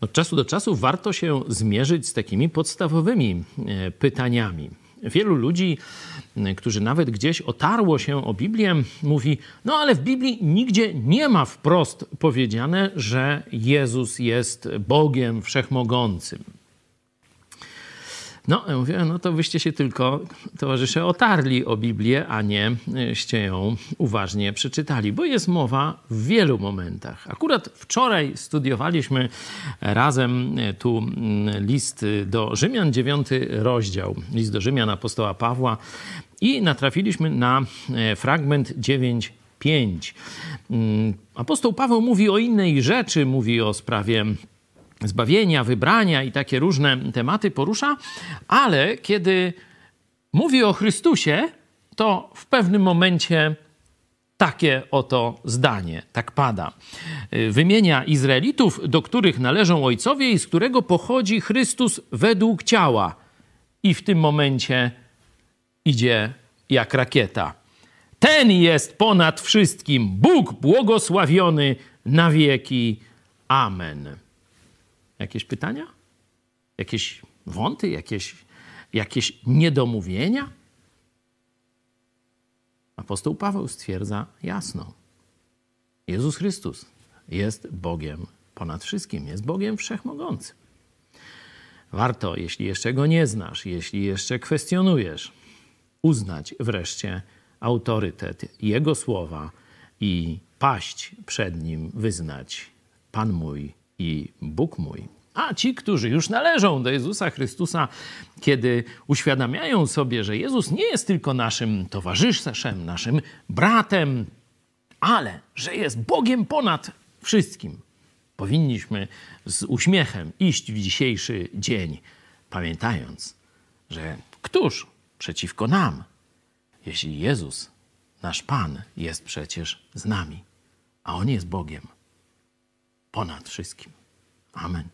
Od czasu do czasu warto się zmierzyć z takimi podstawowymi e, pytaniami. Wielu ludzi, którzy nawet gdzieś otarło się o Biblię, mówi: No ale w Biblii nigdzie nie ma wprost powiedziane, że Jezus jest Bogiem wszechmogącym. No, ja mówię, no to wyście się tylko, towarzysze, otarli o Biblię, a nie ście ją uważnie przeczytali, bo jest mowa w wielu momentach. Akurat wczoraj studiowaliśmy razem tu mm, list do Rzymian, dziewiąty rozdział, list do Rzymian apostoła Pawła i natrafiliśmy na e, fragment 9, 5. Mm, apostoł Paweł mówi o innej rzeczy, mówi o sprawie zbawienia, wybrania i takie różne tematy porusza, ale kiedy mówi o Chrystusie, to w pewnym momencie takie oto zdanie, tak pada. Wymienia Izraelitów, do których należą ojcowie i z którego pochodzi Chrystus według ciała. I w tym momencie idzie jak rakieta. Ten jest ponad wszystkim, Bóg błogosławiony na wieki. Amen. Jakieś pytania? Jakieś wąty? Jakieś, jakieś niedomówienia? Apostoł Paweł stwierdza jasno: Jezus Chrystus jest Bogiem ponad wszystkim, jest Bogiem wszechmogącym. Warto, jeśli jeszcze go nie znasz, jeśli jeszcze kwestionujesz, uznać wreszcie autorytet Jego słowa i paść przed nim, wyznać: Pan mój i Bóg mój. A ci, którzy już należą do Jezusa Chrystusa, kiedy uświadamiają sobie, że Jezus nie jest tylko naszym towarzyszem, naszym bratem, ale że jest Bogiem ponad wszystkim, powinniśmy z uśmiechem iść w dzisiejszy dzień, pamiętając, że któż przeciwko nam, jeśli Jezus, nasz Pan, jest przecież z nami, a On jest Bogiem ponad wszystkim. Amen.